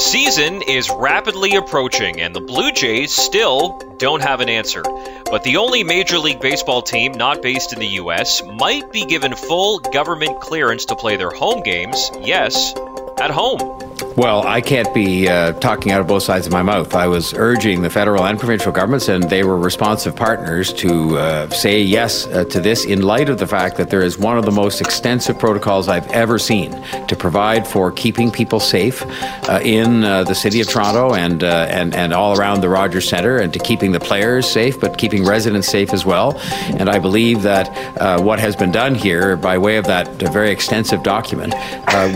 season is rapidly approaching, and the Blue Jays still don't have an answer. But the only Major League Baseball team not based in the U.S. might be given full government clearance to play their home games, yes, at home. Well, I can't be uh, talking out of both sides of my mouth. I was urging the federal and provincial governments, and they were responsive partners to uh, say yes uh, to this in light of the fact that there is one of the most extensive protocols I've ever seen to provide for keeping people safe uh, in uh, the city of Toronto and, uh, and, and all around the Rogers Centre, and to keeping the players safe, but keeping residents safe as well. And I believe that what has been done here, by way of that very extensive document,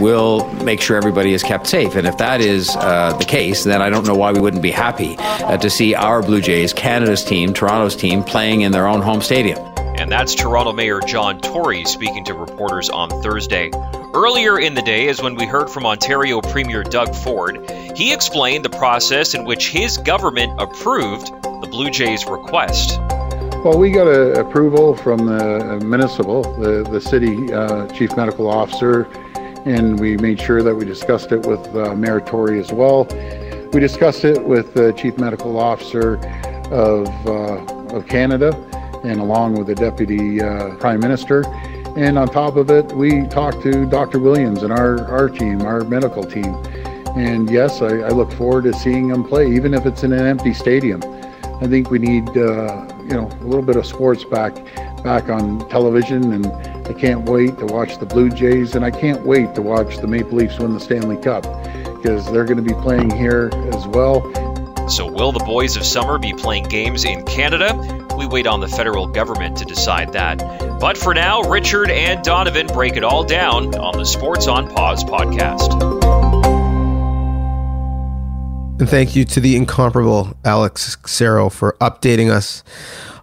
will make sure everybody is kept safe. And if that is uh, the case, then I don't know why we wouldn't be happy uh, to see our Blue Jays, Canada's team, Toronto's team, playing in their own home stadium. And that's Toronto Mayor John Tory speaking to reporters on Thursday. Earlier in the day is when we heard from Ontario Premier Doug Ford. He explained the process in which his government approved the Blue Jays' request. Well, we got a approval from the municipal, the, the city uh, chief medical officer, and we made sure that we discussed it with uh, Mayor Tory as well. We discussed it with the Chief Medical Officer of, uh, of Canada and along with the Deputy uh, Prime Minister. And on top of it, we talked to Dr. Williams and our, our team, our medical team. And yes, I, I look forward to seeing them play, even if it's in an empty stadium. I think we need, uh, you know, a little bit of sports back back on television, and I can't wait to watch the Blue Jays, and I can't wait to watch the Maple Leafs win the Stanley Cup because they're going to be playing here as well. So, will the Boys of Summer be playing games in Canada? We wait on the federal government to decide that. But for now, Richard and Donovan break it all down on the Sports on Pause podcast. And thank you to the incomparable Alex Cero for updating us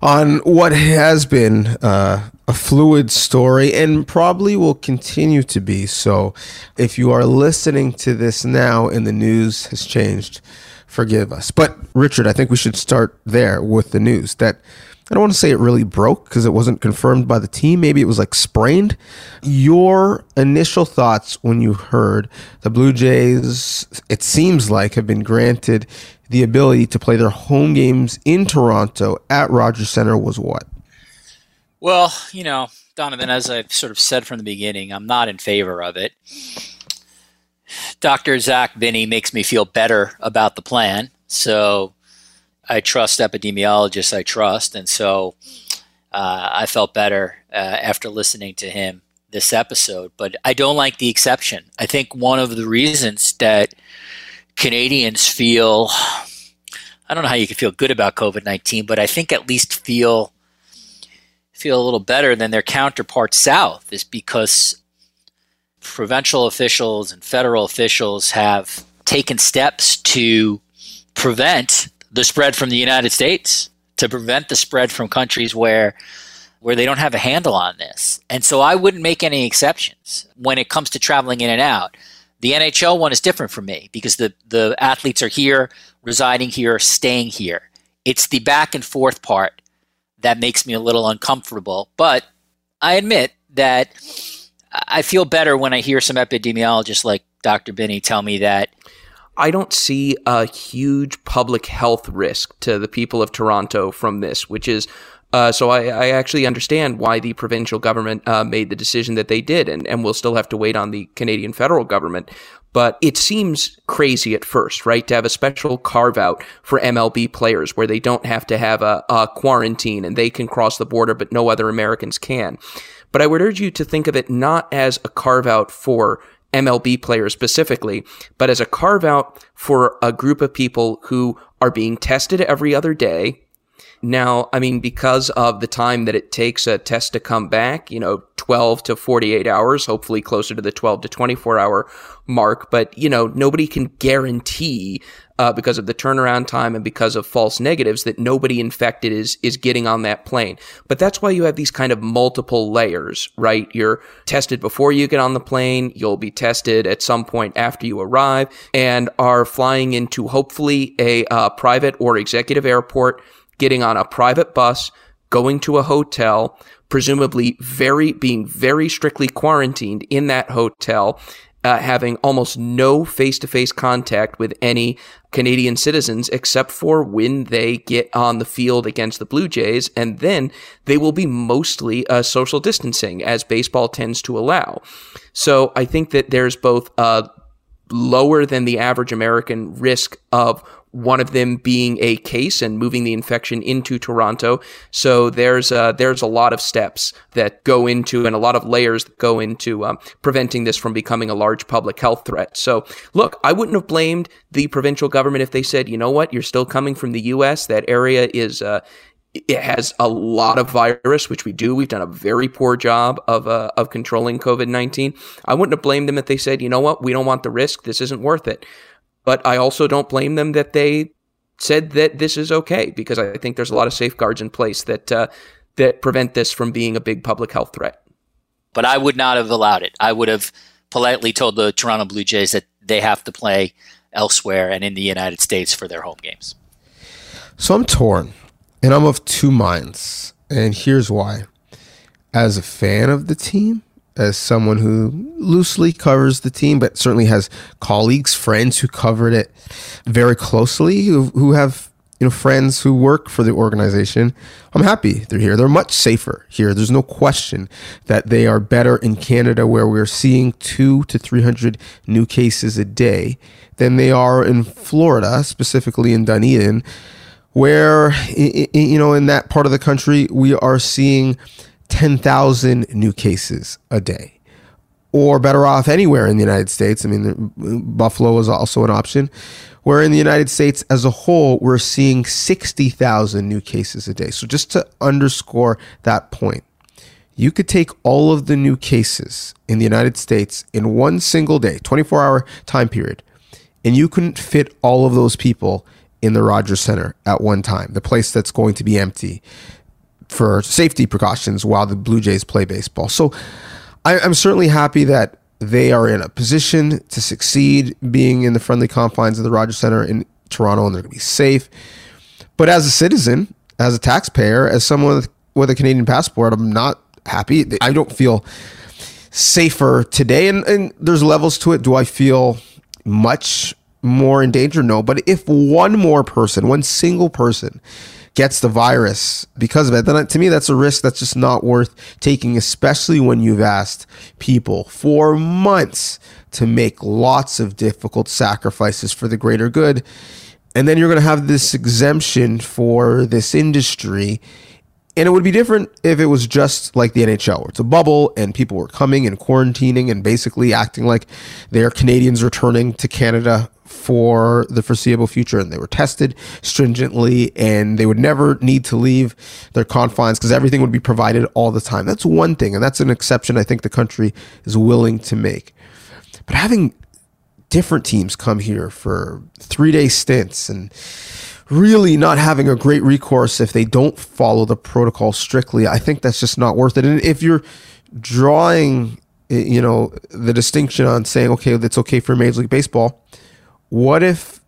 on what has been uh, a fluid story and probably will continue to be. So if you are listening to this now and the news has changed, forgive us. But Richard, I think we should start there with the news that I don't want to say it really broke because it wasn't confirmed by the team. Maybe it was like sprained. Your initial thoughts when you heard the Blue Jays, it seems like, have been granted the ability to play their home games in Toronto at Rogers Center was what? Well, you know, Donovan, as I've sort of said from the beginning, I'm not in favor of it. Dr. Zach Binney makes me feel better about the plan. So I trust epidemiologists I trust. And so uh, I felt better uh, after listening to him this episode. But I don't like the exception. I think one of the reasons that Canadians feel I don't know how you can feel good about COVID nineteen, but I think at least feel feel a little better than their counterparts south is because provincial officials and federal officials have taken steps to prevent the spread from the United States, to prevent the spread from countries where where they don't have a handle on this. And so I wouldn't make any exceptions when it comes to traveling in and out. The NHL one is different for me because the, the athletes are here, residing here, staying here. It's the back and forth part that makes me a little uncomfortable. But I admit that I feel better when I hear some epidemiologists like Dr. Binney tell me that. I don't see a huge public health risk to the people of Toronto from this, which is uh, so I, I, actually understand why the provincial government uh, made the decision that they did, and, and we'll still have to wait on the Canadian federal government. But it seems crazy at first, right? To have a special carve out for MLB players where they don't have to have a, a quarantine and they can cross the border, but no other Americans can. But I would urge you to think of it not as a carve out for MLB players specifically, but as a carve out for a group of people who are being tested every other day now, I mean, because of the time that it takes a test to come back, you know, 12 to 48 hours, hopefully closer to the 12 to 24 hour mark. But, you know, nobody can guarantee, uh, because of the turnaround time and because of false negatives that nobody infected is, is getting on that plane. But that's why you have these kind of multiple layers, right? You're tested before you get on the plane. You'll be tested at some point after you arrive and are flying into hopefully a uh, private or executive airport getting on a private bus, going to a hotel, presumably very, being very strictly quarantined in that hotel, uh, having almost no face to face contact with any Canadian citizens except for when they get on the field against the Blue Jays. And then they will be mostly uh, social distancing as baseball tends to allow. So I think that there's both a lower than the average American risk of one of them being a case and moving the infection into Toronto. So there's uh, there's a lot of steps that go into and a lot of layers that go into um, preventing this from becoming a large public health threat. So look, I wouldn't have blamed the provincial government if they said, you know what, you're still coming from the U.S. That area is. Uh, it has a lot of virus, which we do. We've done a very poor job of uh, of controlling COVID nineteen. I wouldn't have blamed them if they said, you know what, we don't want the risk. This isn't worth it. But I also don't blame them that they said that this is okay because I think there's a lot of safeguards in place that uh, that prevent this from being a big public health threat. But I would not have allowed it. I would have politely told the Toronto Blue Jays that they have to play elsewhere and in the United States for their home games. So I'm torn and I'm of two minds. And here's why. As a fan of the team, as someone who loosely covers the team, but certainly has colleagues, friends who covered it very closely, who, who have you know friends who work for the organization. I'm happy they're here. They're much safer here. There's no question that they are better in Canada, where we're seeing two to three hundred new cases a day, than they are in Florida, specifically in Dunedin, where you know in that part of the country we are seeing 10,000 new cases a day or better off anywhere in the United States. I mean, Buffalo is also an option. Where in the United States as a whole, we're seeing 60,000 new cases a day. So, just to underscore that point, you could take all of the new cases in the United States in one single day, 24 hour time period, and you couldn't fit all of those people in the Rogers Center at one time, the place that's going to be empty for safety precautions while the Blue Jays play baseball. So I, am certainly happy that they are in a position to succeed being in the friendly confines of the Rogers Center in Toronto and they're going to be safe. But as a citizen, as a taxpayer, as someone with, with a Canadian passport, I'm not happy. I don't feel safer today. And, and there's levels to it. Do I feel much more in danger? No. But if one more person, one single person, gets the virus because of it, then uh, to me, that's a risk that's just not worth taking, especially when you've asked people for months to make lots of difficult sacrifices for the greater good. And then you're going to have this exemption for this industry. And it would be different if it was just like the NHL, where it's a bubble and people were coming and quarantining and basically acting like they're Canadians returning to Canada for the foreseeable future and they were tested stringently and they would never need to leave their confines because everything would be provided all the time. That's one thing and that's an exception I think the country is willing to make. But having different teams come here for 3-day stints and really not having a great recourse if they don't follow the protocol strictly, I think that's just not worth it. And if you're drawing eh, you know the distinction on saying okay that's okay for major league baseball what if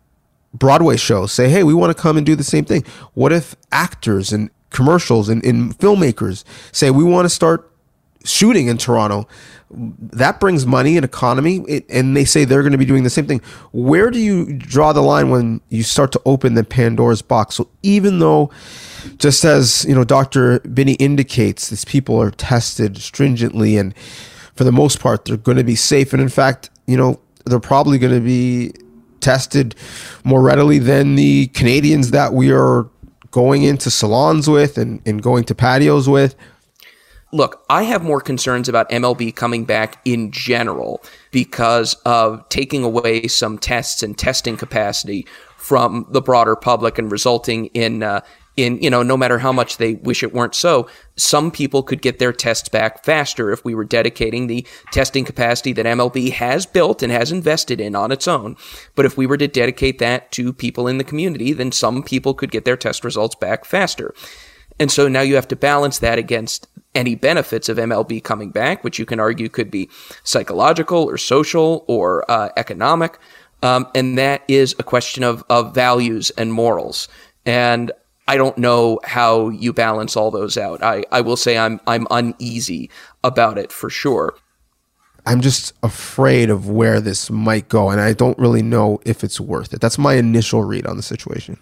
Broadway shows say, hey, we want to come and do the same thing? What if actors and commercials and, and filmmakers say, we want to start shooting in Toronto? That brings money and economy, it, and they say they're going to be doing the same thing. Where do you draw the line when you start to open the Pandora's box? So even though, just as you know, Dr. Binney indicates, these people are tested stringently, and for the most part, they're going to be safe. And in fact, you know, they're probably going to be tested more readily than the Canadians that we are going into salons with and, and going to patios with. Look, I have more concerns about MLB coming back in general because of taking away some tests and testing capacity from the broader public and resulting in uh, in, you know, no matter how much they wish it weren't so, some people could get their tests back faster if we were dedicating the testing capacity that MLB has built and has invested in on its own. But if we were to dedicate that to people in the community, then some people could get their test results back faster. And so now you have to balance that against any benefits of MLB coming back, which you can argue could be psychological or social or uh, economic. Um, and that is a question of, of values and morals. And I don't know how you balance all those out. I, I will say I'm I'm uneasy about it for sure. I'm just afraid of where this might go, and I don't really know if it's worth it. That's my initial read on the situation.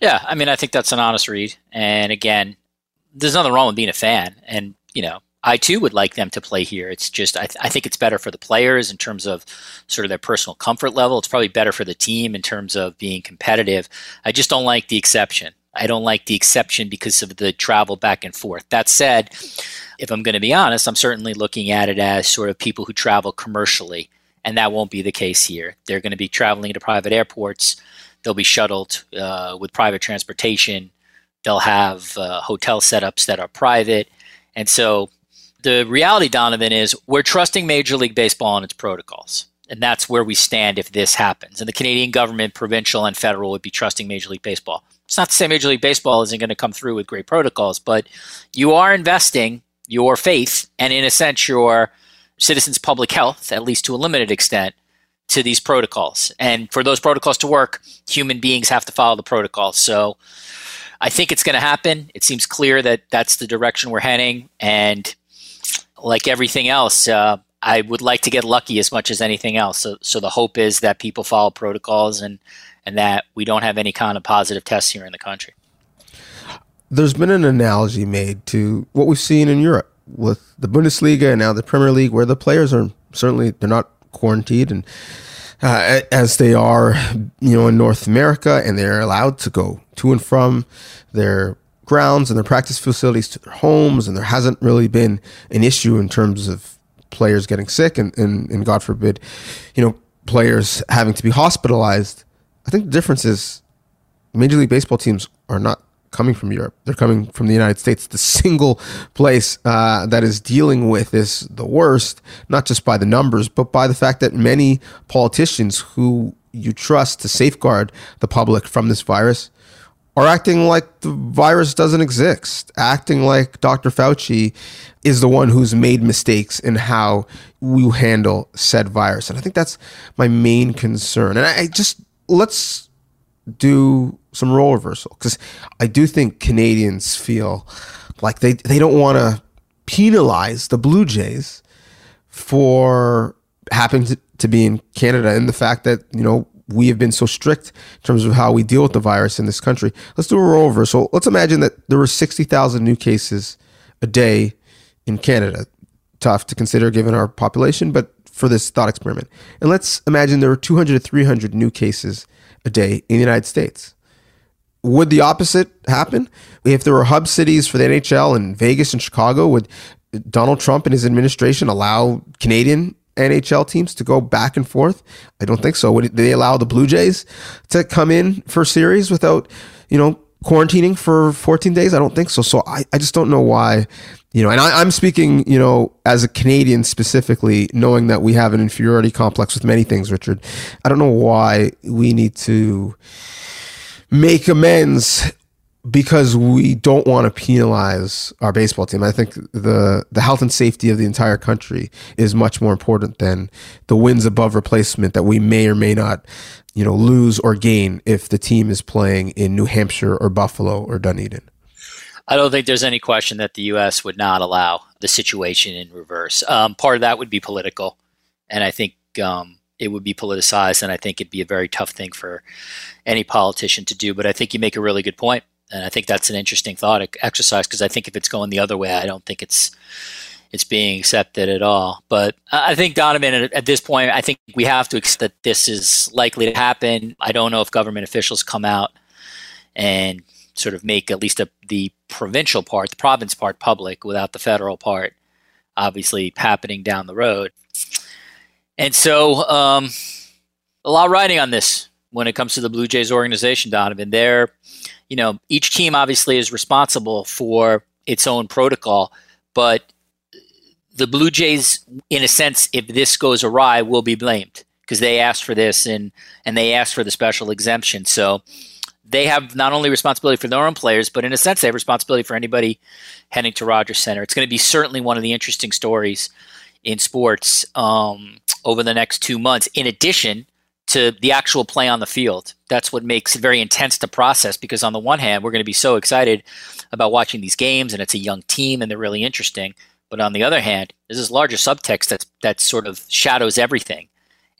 Yeah, I mean, I think that's an honest read. And again, there's nothing wrong with being a fan. And, you know, I too would like them to play here. It's just, I, th- I think it's better for the players in terms of sort of their personal comfort level. It's probably better for the team in terms of being competitive. I just don't like the exception. I don't like the exception because of the travel back and forth. That said, if I'm going to be honest, I'm certainly looking at it as sort of people who travel commercially, and that won't be the case here. They're going to be traveling to private airports. They'll be shuttled uh, with private transportation. They'll have uh, hotel setups that are private. And so the reality, Donovan, is we're trusting Major League Baseball and its protocols. And that's where we stand if this happens. And the Canadian government, provincial and federal, would be trusting Major League Baseball. It's not to say Major League Baseball isn't going to come through with great protocols, but you are investing your faith and, in a sense, your citizens' public health, at least to a limited extent, to these protocols. And for those protocols to work, human beings have to follow the protocols. So I think it's going to happen. It seems clear that that's the direction we're heading. And like everything else, uh, I would like to get lucky as much as anything else. So, so the hope is that people follow protocols and, and that we don't have any kind of positive tests here in the country there's been an analogy made to what we've seen in Europe with the Bundesliga and now the Premier League, where the players are certainly they're not quarantined and uh, as they are, you know, in North America, and they're allowed to go to and from their grounds and their practice facilities to their homes, and there hasn't really been an issue in terms of players getting sick and, and, and God forbid, you know, players having to be hospitalized. I think the difference is Major League Baseball teams are not coming from Europe. They're coming from the United States. The single place uh, that is dealing with this the worst, not just by the numbers, but by the fact that many politicians who you trust to safeguard the public from this virus are acting like the virus doesn't exist, acting like Dr. Fauci is the one who's made mistakes in how we handle said virus. And I think that's my main concern. And I just let's do some role reversal because I do think Canadians feel like they they don't want to penalize the Blue Jays for happening to, to be in Canada and the fact that you know we have been so strict in terms of how we deal with the virus in this country. Let's do a role reversal. Let's imagine that there were sixty thousand new cases a day in Canada. Tough to consider given our population, but for this thought experiment. And let's imagine there were 200 to 300 new cases a day in the United States. Would the opposite happen? If there were hub cities for the NHL in Vegas and Chicago, would Donald Trump and his administration allow Canadian NHL teams to go back and forth? I don't think so. Would they allow the Blue Jays to come in for series without, you know, quarantining for 14 days? I don't think so. So I, I just don't know why, you know, and I, I'm speaking, you know, as a Canadian specifically, knowing that we have an inferiority complex with many things, Richard. I don't know why we need to make amends because we don't want to penalize our baseball team. I think the the health and safety of the entire country is much more important than the wins above replacement that we may or may not, you know, lose or gain if the team is playing in New Hampshire or Buffalo or Dunedin. I don't think there's any question that the U.S. would not allow the situation in reverse. Um, part of that would be political, and I think um, it would be politicized, and I think it'd be a very tough thing for any politician to do. But I think you make a really good point, and I think that's an interesting thought exercise because I think if it's going the other way, I don't think it's it's being accepted at all. But I think Donovan, at this point, I think we have to accept that this is likely to happen. I don't know if government officials come out and sort of make at least a, the provincial part, the province part, public without the federal part, obviously happening down the road. And so, um, a lot riding on this when it comes to the Blue Jays organization, Donovan. They're, you know, each team obviously is responsible for its own protocol, but the Blue Jays, in a sense, if this goes awry, will be blamed because they asked for this and and they asked for the special exemption. So they have not only responsibility for their own players, but in a sense, they have responsibility for anybody heading to Rogers Center. It's going to be certainly one of the interesting stories in sports um, over the next two months, in addition to the actual play on the field. That's what makes it very intense to process because, on the one hand, we're going to be so excited about watching these games and it's a young team and they're really interesting. But on the other hand, there's this larger subtext that's that sort of shadows everything,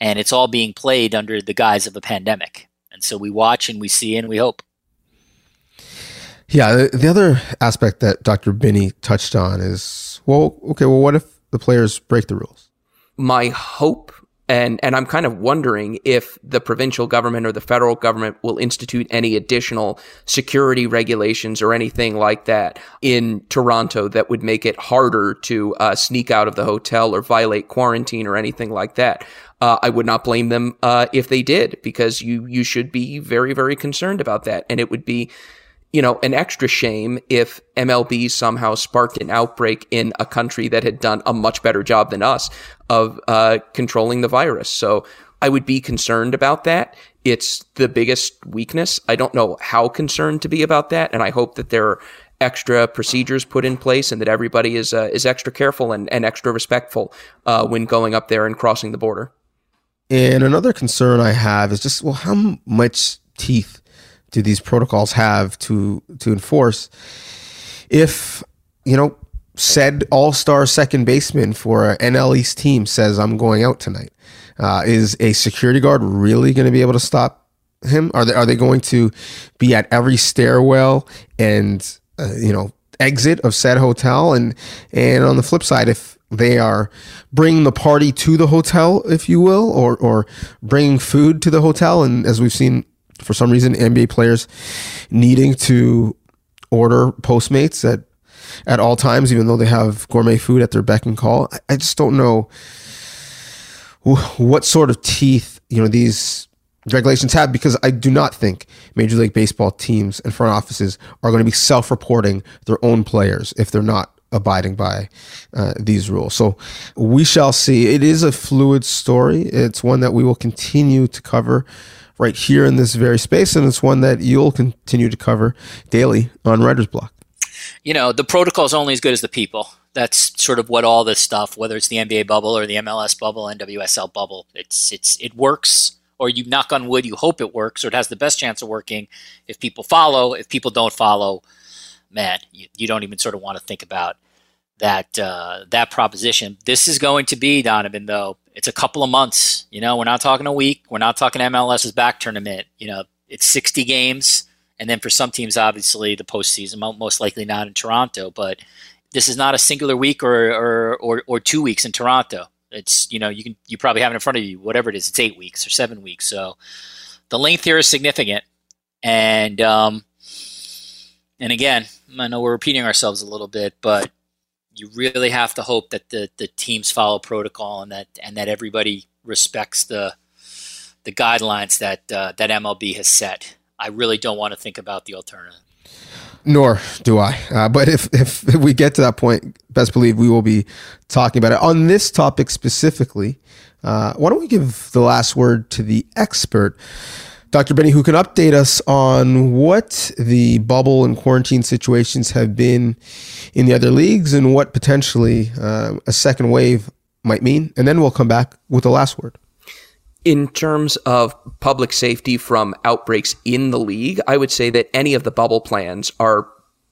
and it's all being played under the guise of a pandemic. And so we watch and we see and we hope. Yeah, the, the other aspect that Dr. Binney touched on is well, okay, well, what if the players break the rules? My hope and and I'm kind of wondering if the provincial government or the federal government will institute any additional security regulations or anything like that in Toronto that would make it harder to uh, sneak out of the hotel or violate quarantine or anything like that. Uh, I would not blame them uh, if they did because you you should be very very concerned about that, and it would be you know, an extra shame if MLB somehow sparked an outbreak in a country that had done a much better job than us of uh, controlling the virus. So I would be concerned about that. It's the biggest weakness. I don't know how concerned to be about that, and I hope that there are extra procedures put in place and that everybody is uh, is extra careful and, and extra respectful uh, when going up there and crossing the border. And another concern I have is just well, how much teeth do these protocols have to to enforce if you know said all-star second baseman for an NL East team says I'm going out tonight. Uh, is a security guard really going to be able to stop him? Are they are they going to be at every stairwell and uh, you know exit of said hotel? And and on the flip side if they are bringing the party to the hotel if you will or or bringing food to the hotel and as we've seen for some reason NBA players needing to order Postmates at at all times, even though they have gourmet food at their beck and call. I, just don't know what sort of teeth you know these regulations have because I do not think Major League Baseball teams and front offices are going to be self-reporting their own players if they're not abiding by uh, these rules. So we shall see. It is a fluid story. It's one that we will continue to cover right here in this very space, and it's one that you'll continue to cover daily on Writer's Block. You know, the protocol is only as good as the people. That's sort of what all this stuff, whether it's the NBA bubble or the MLS bubble, NWSL bubble, it's it's it works. Or you knock on wood, you hope it works, or it has the best chance of working if people follow. If people don't follow, man, you, you don't even sort of want to think about that uh, that proposition. This is going to be Donovan, though. It's a couple of months. You know, we're not talking a week. We're not talking MLS's back tournament. You know, it's 60 games, and then for some teams, obviously the postseason. Most likely not in Toronto, but this is not a singular week or or, or, or two weeks in Toronto. It's you know you can you probably have it in front of you whatever it is. It's eight weeks or seven weeks. So the length here is significant, and um, and again, I know we're repeating ourselves a little bit, but you really have to hope that the, the teams follow protocol and that and that everybody respects the the guidelines that uh, that MLB has set. I really don't want to think about the alternative. Nor do I. Uh, but if, if, we get to that point, best believe we will be talking about it on this topic specifically. Uh, why don't we give the last word to the expert? Dr. Binney, who can update us on what the bubble and quarantine situations have been in the other leagues and what potentially uh, a second wave might mean. And then we'll come back with the last word. In terms of public safety from outbreaks in the league, I would say that any of the bubble plans are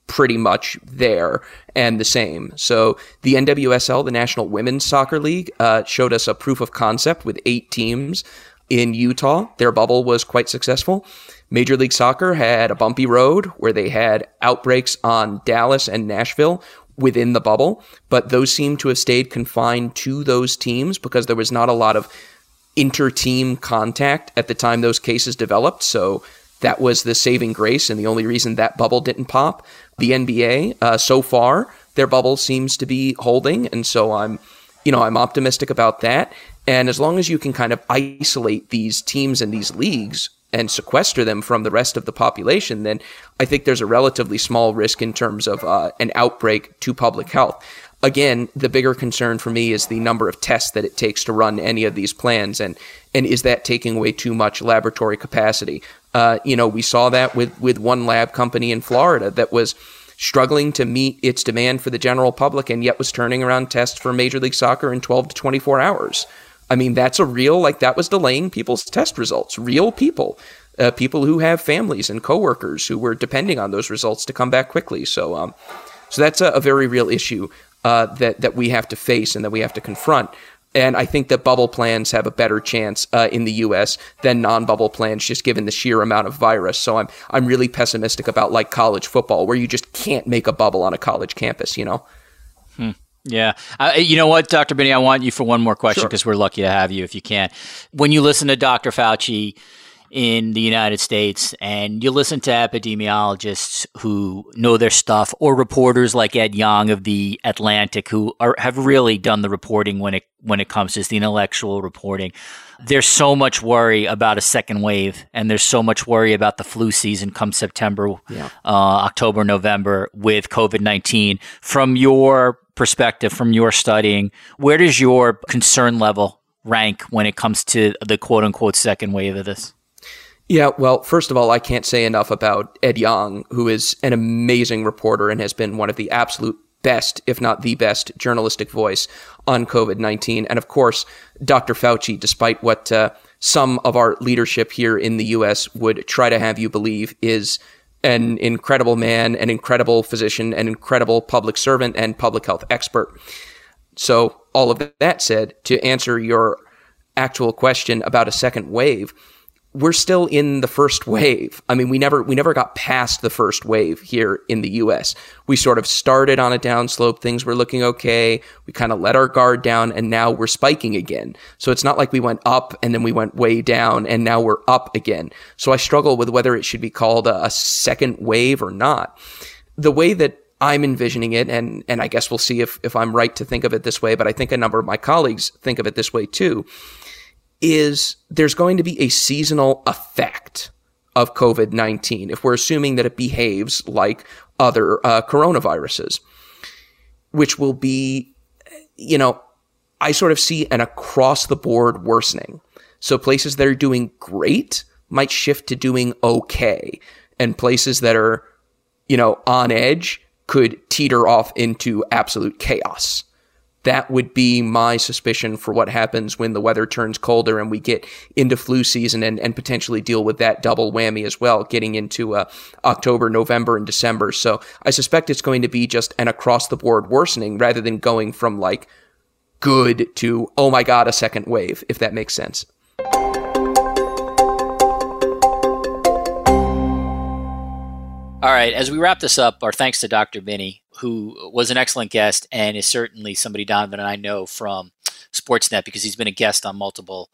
pretty much there and the same. So the NWSL, the National Women's Soccer League, uh, showed us a proof of concept with eight teams in Utah. Their bubble was quite successful. Major League Soccer had a bumpy road where they had outbreaks on Dallas and Nashville within the bubble, but those seem to have stayed confined to those teams because there was not a lot of inter-team contact at the time those cases developed. So that was the saving grace and the only reason that bubble didn't pop. The NBA, uh, so far, their bubble seems to be holding, and so I'm, you know, I'm optimistic about that. And as long as you can kind of isolate these teams and these leagues and sequester them from the rest of the population, then I think there's a relatively small risk in terms of uh, an outbreak to public health. Again, the bigger concern for me is the number of tests that it takes to run any of these plans, and and is that taking away too much laboratory capacity? Uh, you know, we saw that with with one lab company in Florida that was struggling to meet its demand for the general public, and yet was turning around tests for Major League Soccer in 12 to 24 hours. I mean, that's a real, like, that was delaying people's test results, real people, uh, people who have families and coworkers who were depending on those results to come back quickly. So, um, so that's a, a, very real issue. uh, that that we have to face and that we have to confront. And I think that bubble plans have a better chance uh, in the U.S. than non-bubble plans, just given the sheer amount of virus. So I'm I'm really pessimistic about like college football, where you just can't make a bubble on a college campus. You know. Hmm. Yeah. Uh, you know what, Dr. Binney, I want you for one more question because sure. we're lucky to have you if you can. When you listen to Dr. Fauci in the United States and you listen to epidemiologists who know their stuff or reporters like Ed Yong of the Atlantic who are, have really done the reporting when it when it comes to the intellectual reporting. There's so much worry about a second wave and there's so much worry about the flu season come September, yeah. uh, October, November with COVID-19. From your perspective, from your studying, where does your concern level rank when it comes to the quote unquote second wave of this? Yeah, well, first of all, I can't say enough about Ed Yong, who is an amazing reporter and has been one of the absolute best, if not the best, journalistic voice on COVID 19. And of course, Dr. Fauci, despite what uh, some of our leadership here in the US would try to have you believe, is an incredible man, an incredible physician, an incredible public servant, and public health expert. So, all of that said, to answer your actual question about a second wave, we're still in the first wave. I mean, we never we never got past the first wave here in the US. We sort of started on a downslope, things were looking okay. We kind of let our guard down and now we're spiking again. So it's not like we went up and then we went way down and now we're up again. So I struggle with whether it should be called a, a second wave or not. The way that I'm envisioning it, and and I guess we'll see if if I'm right to think of it this way, but I think a number of my colleagues think of it this way too is there's going to be a seasonal effect of COVID 19 if we're assuming that it behaves like other uh, coronaviruses, which will be, you know, I sort of see an across the board worsening. So places that are doing great might shift to doing okay, and places that are, you know, on edge could teeter off into absolute chaos that would be my suspicion for what happens when the weather turns colder and we get into flu season and, and potentially deal with that double whammy as well, getting into uh, October, November, and December. So I suspect it's going to be just an across the board worsening rather than going from like good to, oh my God, a second wave, if that makes sense. All right, as we wrap this up, our thanks to Dr. Binney who was an excellent guest and is certainly somebody Donovan and I know from Sportsnet because he's been a guest on multiple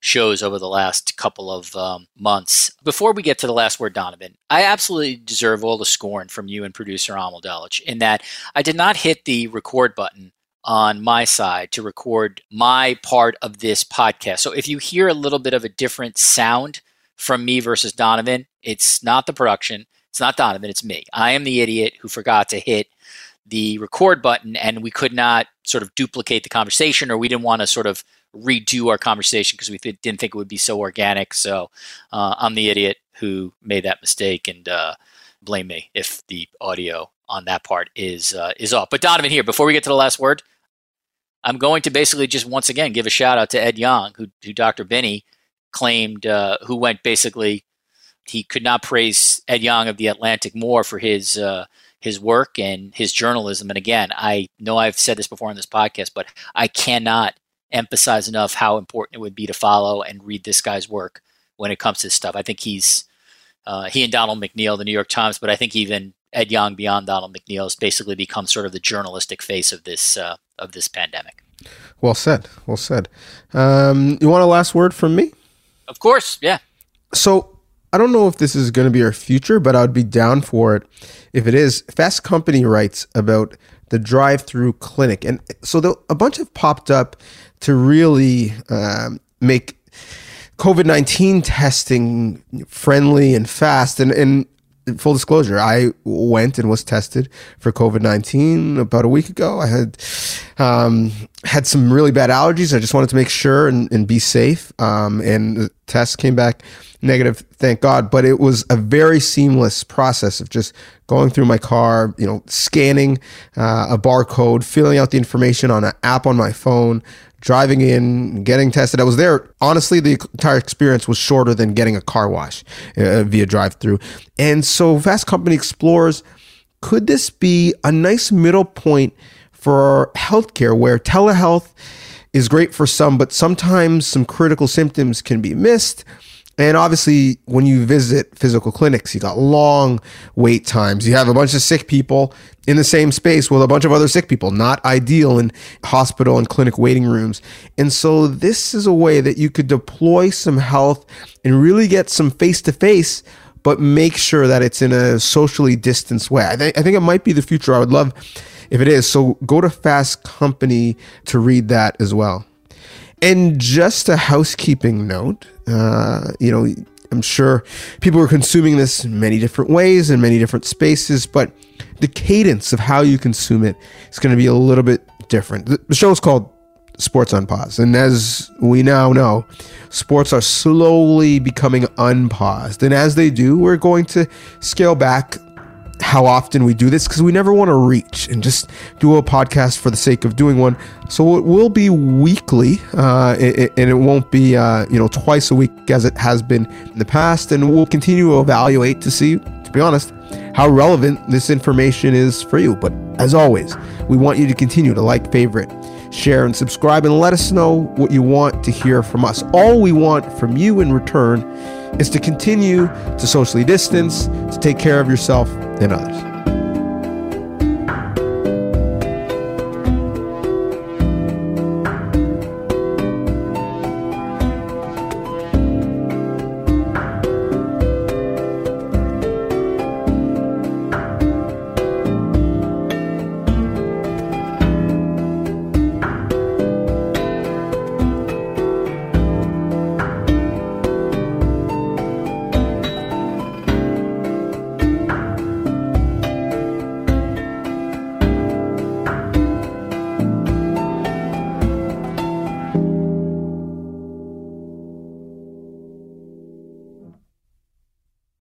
shows over the last couple of um, months. Before we get to the last word, Donovan, I absolutely deserve all the scorn from you and producer Amal Delich in that I did not hit the record button on my side to record my part of this podcast. So if you hear a little bit of a different sound from me versus Donovan, it's not the production. It's not Donovan, it's me. I am the idiot who forgot to hit the record button and we could not sort of duplicate the conversation or we didn't want to sort of redo our conversation because we th- didn't think it would be so organic. So uh, I'm the idiot who made that mistake and uh, blame me if the audio on that part is uh, is off. But Donovan, here before we get to the last word, I'm going to basically just once again give a shout out to Ed Yong, who, who Dr. Binney claimed, uh, who went basically he could not praise Ed Yong of the Atlantic more for his uh, his work and his journalism. And again, I know I've said this before on this podcast, but I cannot emphasize enough how important it would be to follow and read this guy's work when it comes to this stuff. I think he's uh, he and Donald McNeil, the New York Times, but I think even Ed Yong beyond Donald McNeil has basically become sort of the journalistic face of this uh, of this pandemic. Well said. Well said. Um, you want a last word from me? Of course. Yeah. So I don't know if this is going to be our future, but I would be down for it if it is. Fast Company writes about the drive-through clinic, and so a bunch have popped up to really um, make COVID nineteen testing friendly and fast. And, and full disclosure, I went and was tested for COVID nineteen about a week ago. I had um, had some really bad allergies. I just wanted to make sure and, and be safe. Um, and the test came back negative, thank God. But it was a very seamless process of just going through my car, you know, scanning uh, a barcode, filling out the information on an app on my phone, driving in, getting tested. I was there. Honestly, the entire experience was shorter than getting a car wash uh, via drive-through. And so, Fast Company explores: could this be a nice middle point? for healthcare where telehealth is great for some, but sometimes some critical symptoms can be missed. And obviously, when you visit physical clinics, you got long wait times. You have a bunch of sick people in the same space with a bunch of other sick people, not ideal in hospital and clinic waiting rooms. And so, this is a way that you could deploy some health and really get some face to face, but make sure that it's in a socially distanced way. I, th- I think it might be the future. I would love if it is. So, go to Fast Company to read that as well. And just a housekeeping note, uh, you know, I'm sure people are consuming this in many different ways in many different spaces, but the cadence of how you consume it is going to be a little bit different. The show is called Sports on Pause. And as we now know, sports are slowly becoming unpaused. And as they do, we're going to scale back how often we do this because we never want to reach and just do a podcast for the sake of doing one. So it will be weekly, uh, and it won't be uh, you know twice a week as it has been in the past. And we'll continue to evaluate to see, to be honest, how relevant this information is for you. But as always, we want you to continue to like, favorite, share, and subscribe, and let us know what you want to hear from us. All we want from you in return is to continue to socially distance, to take care of yourself and others.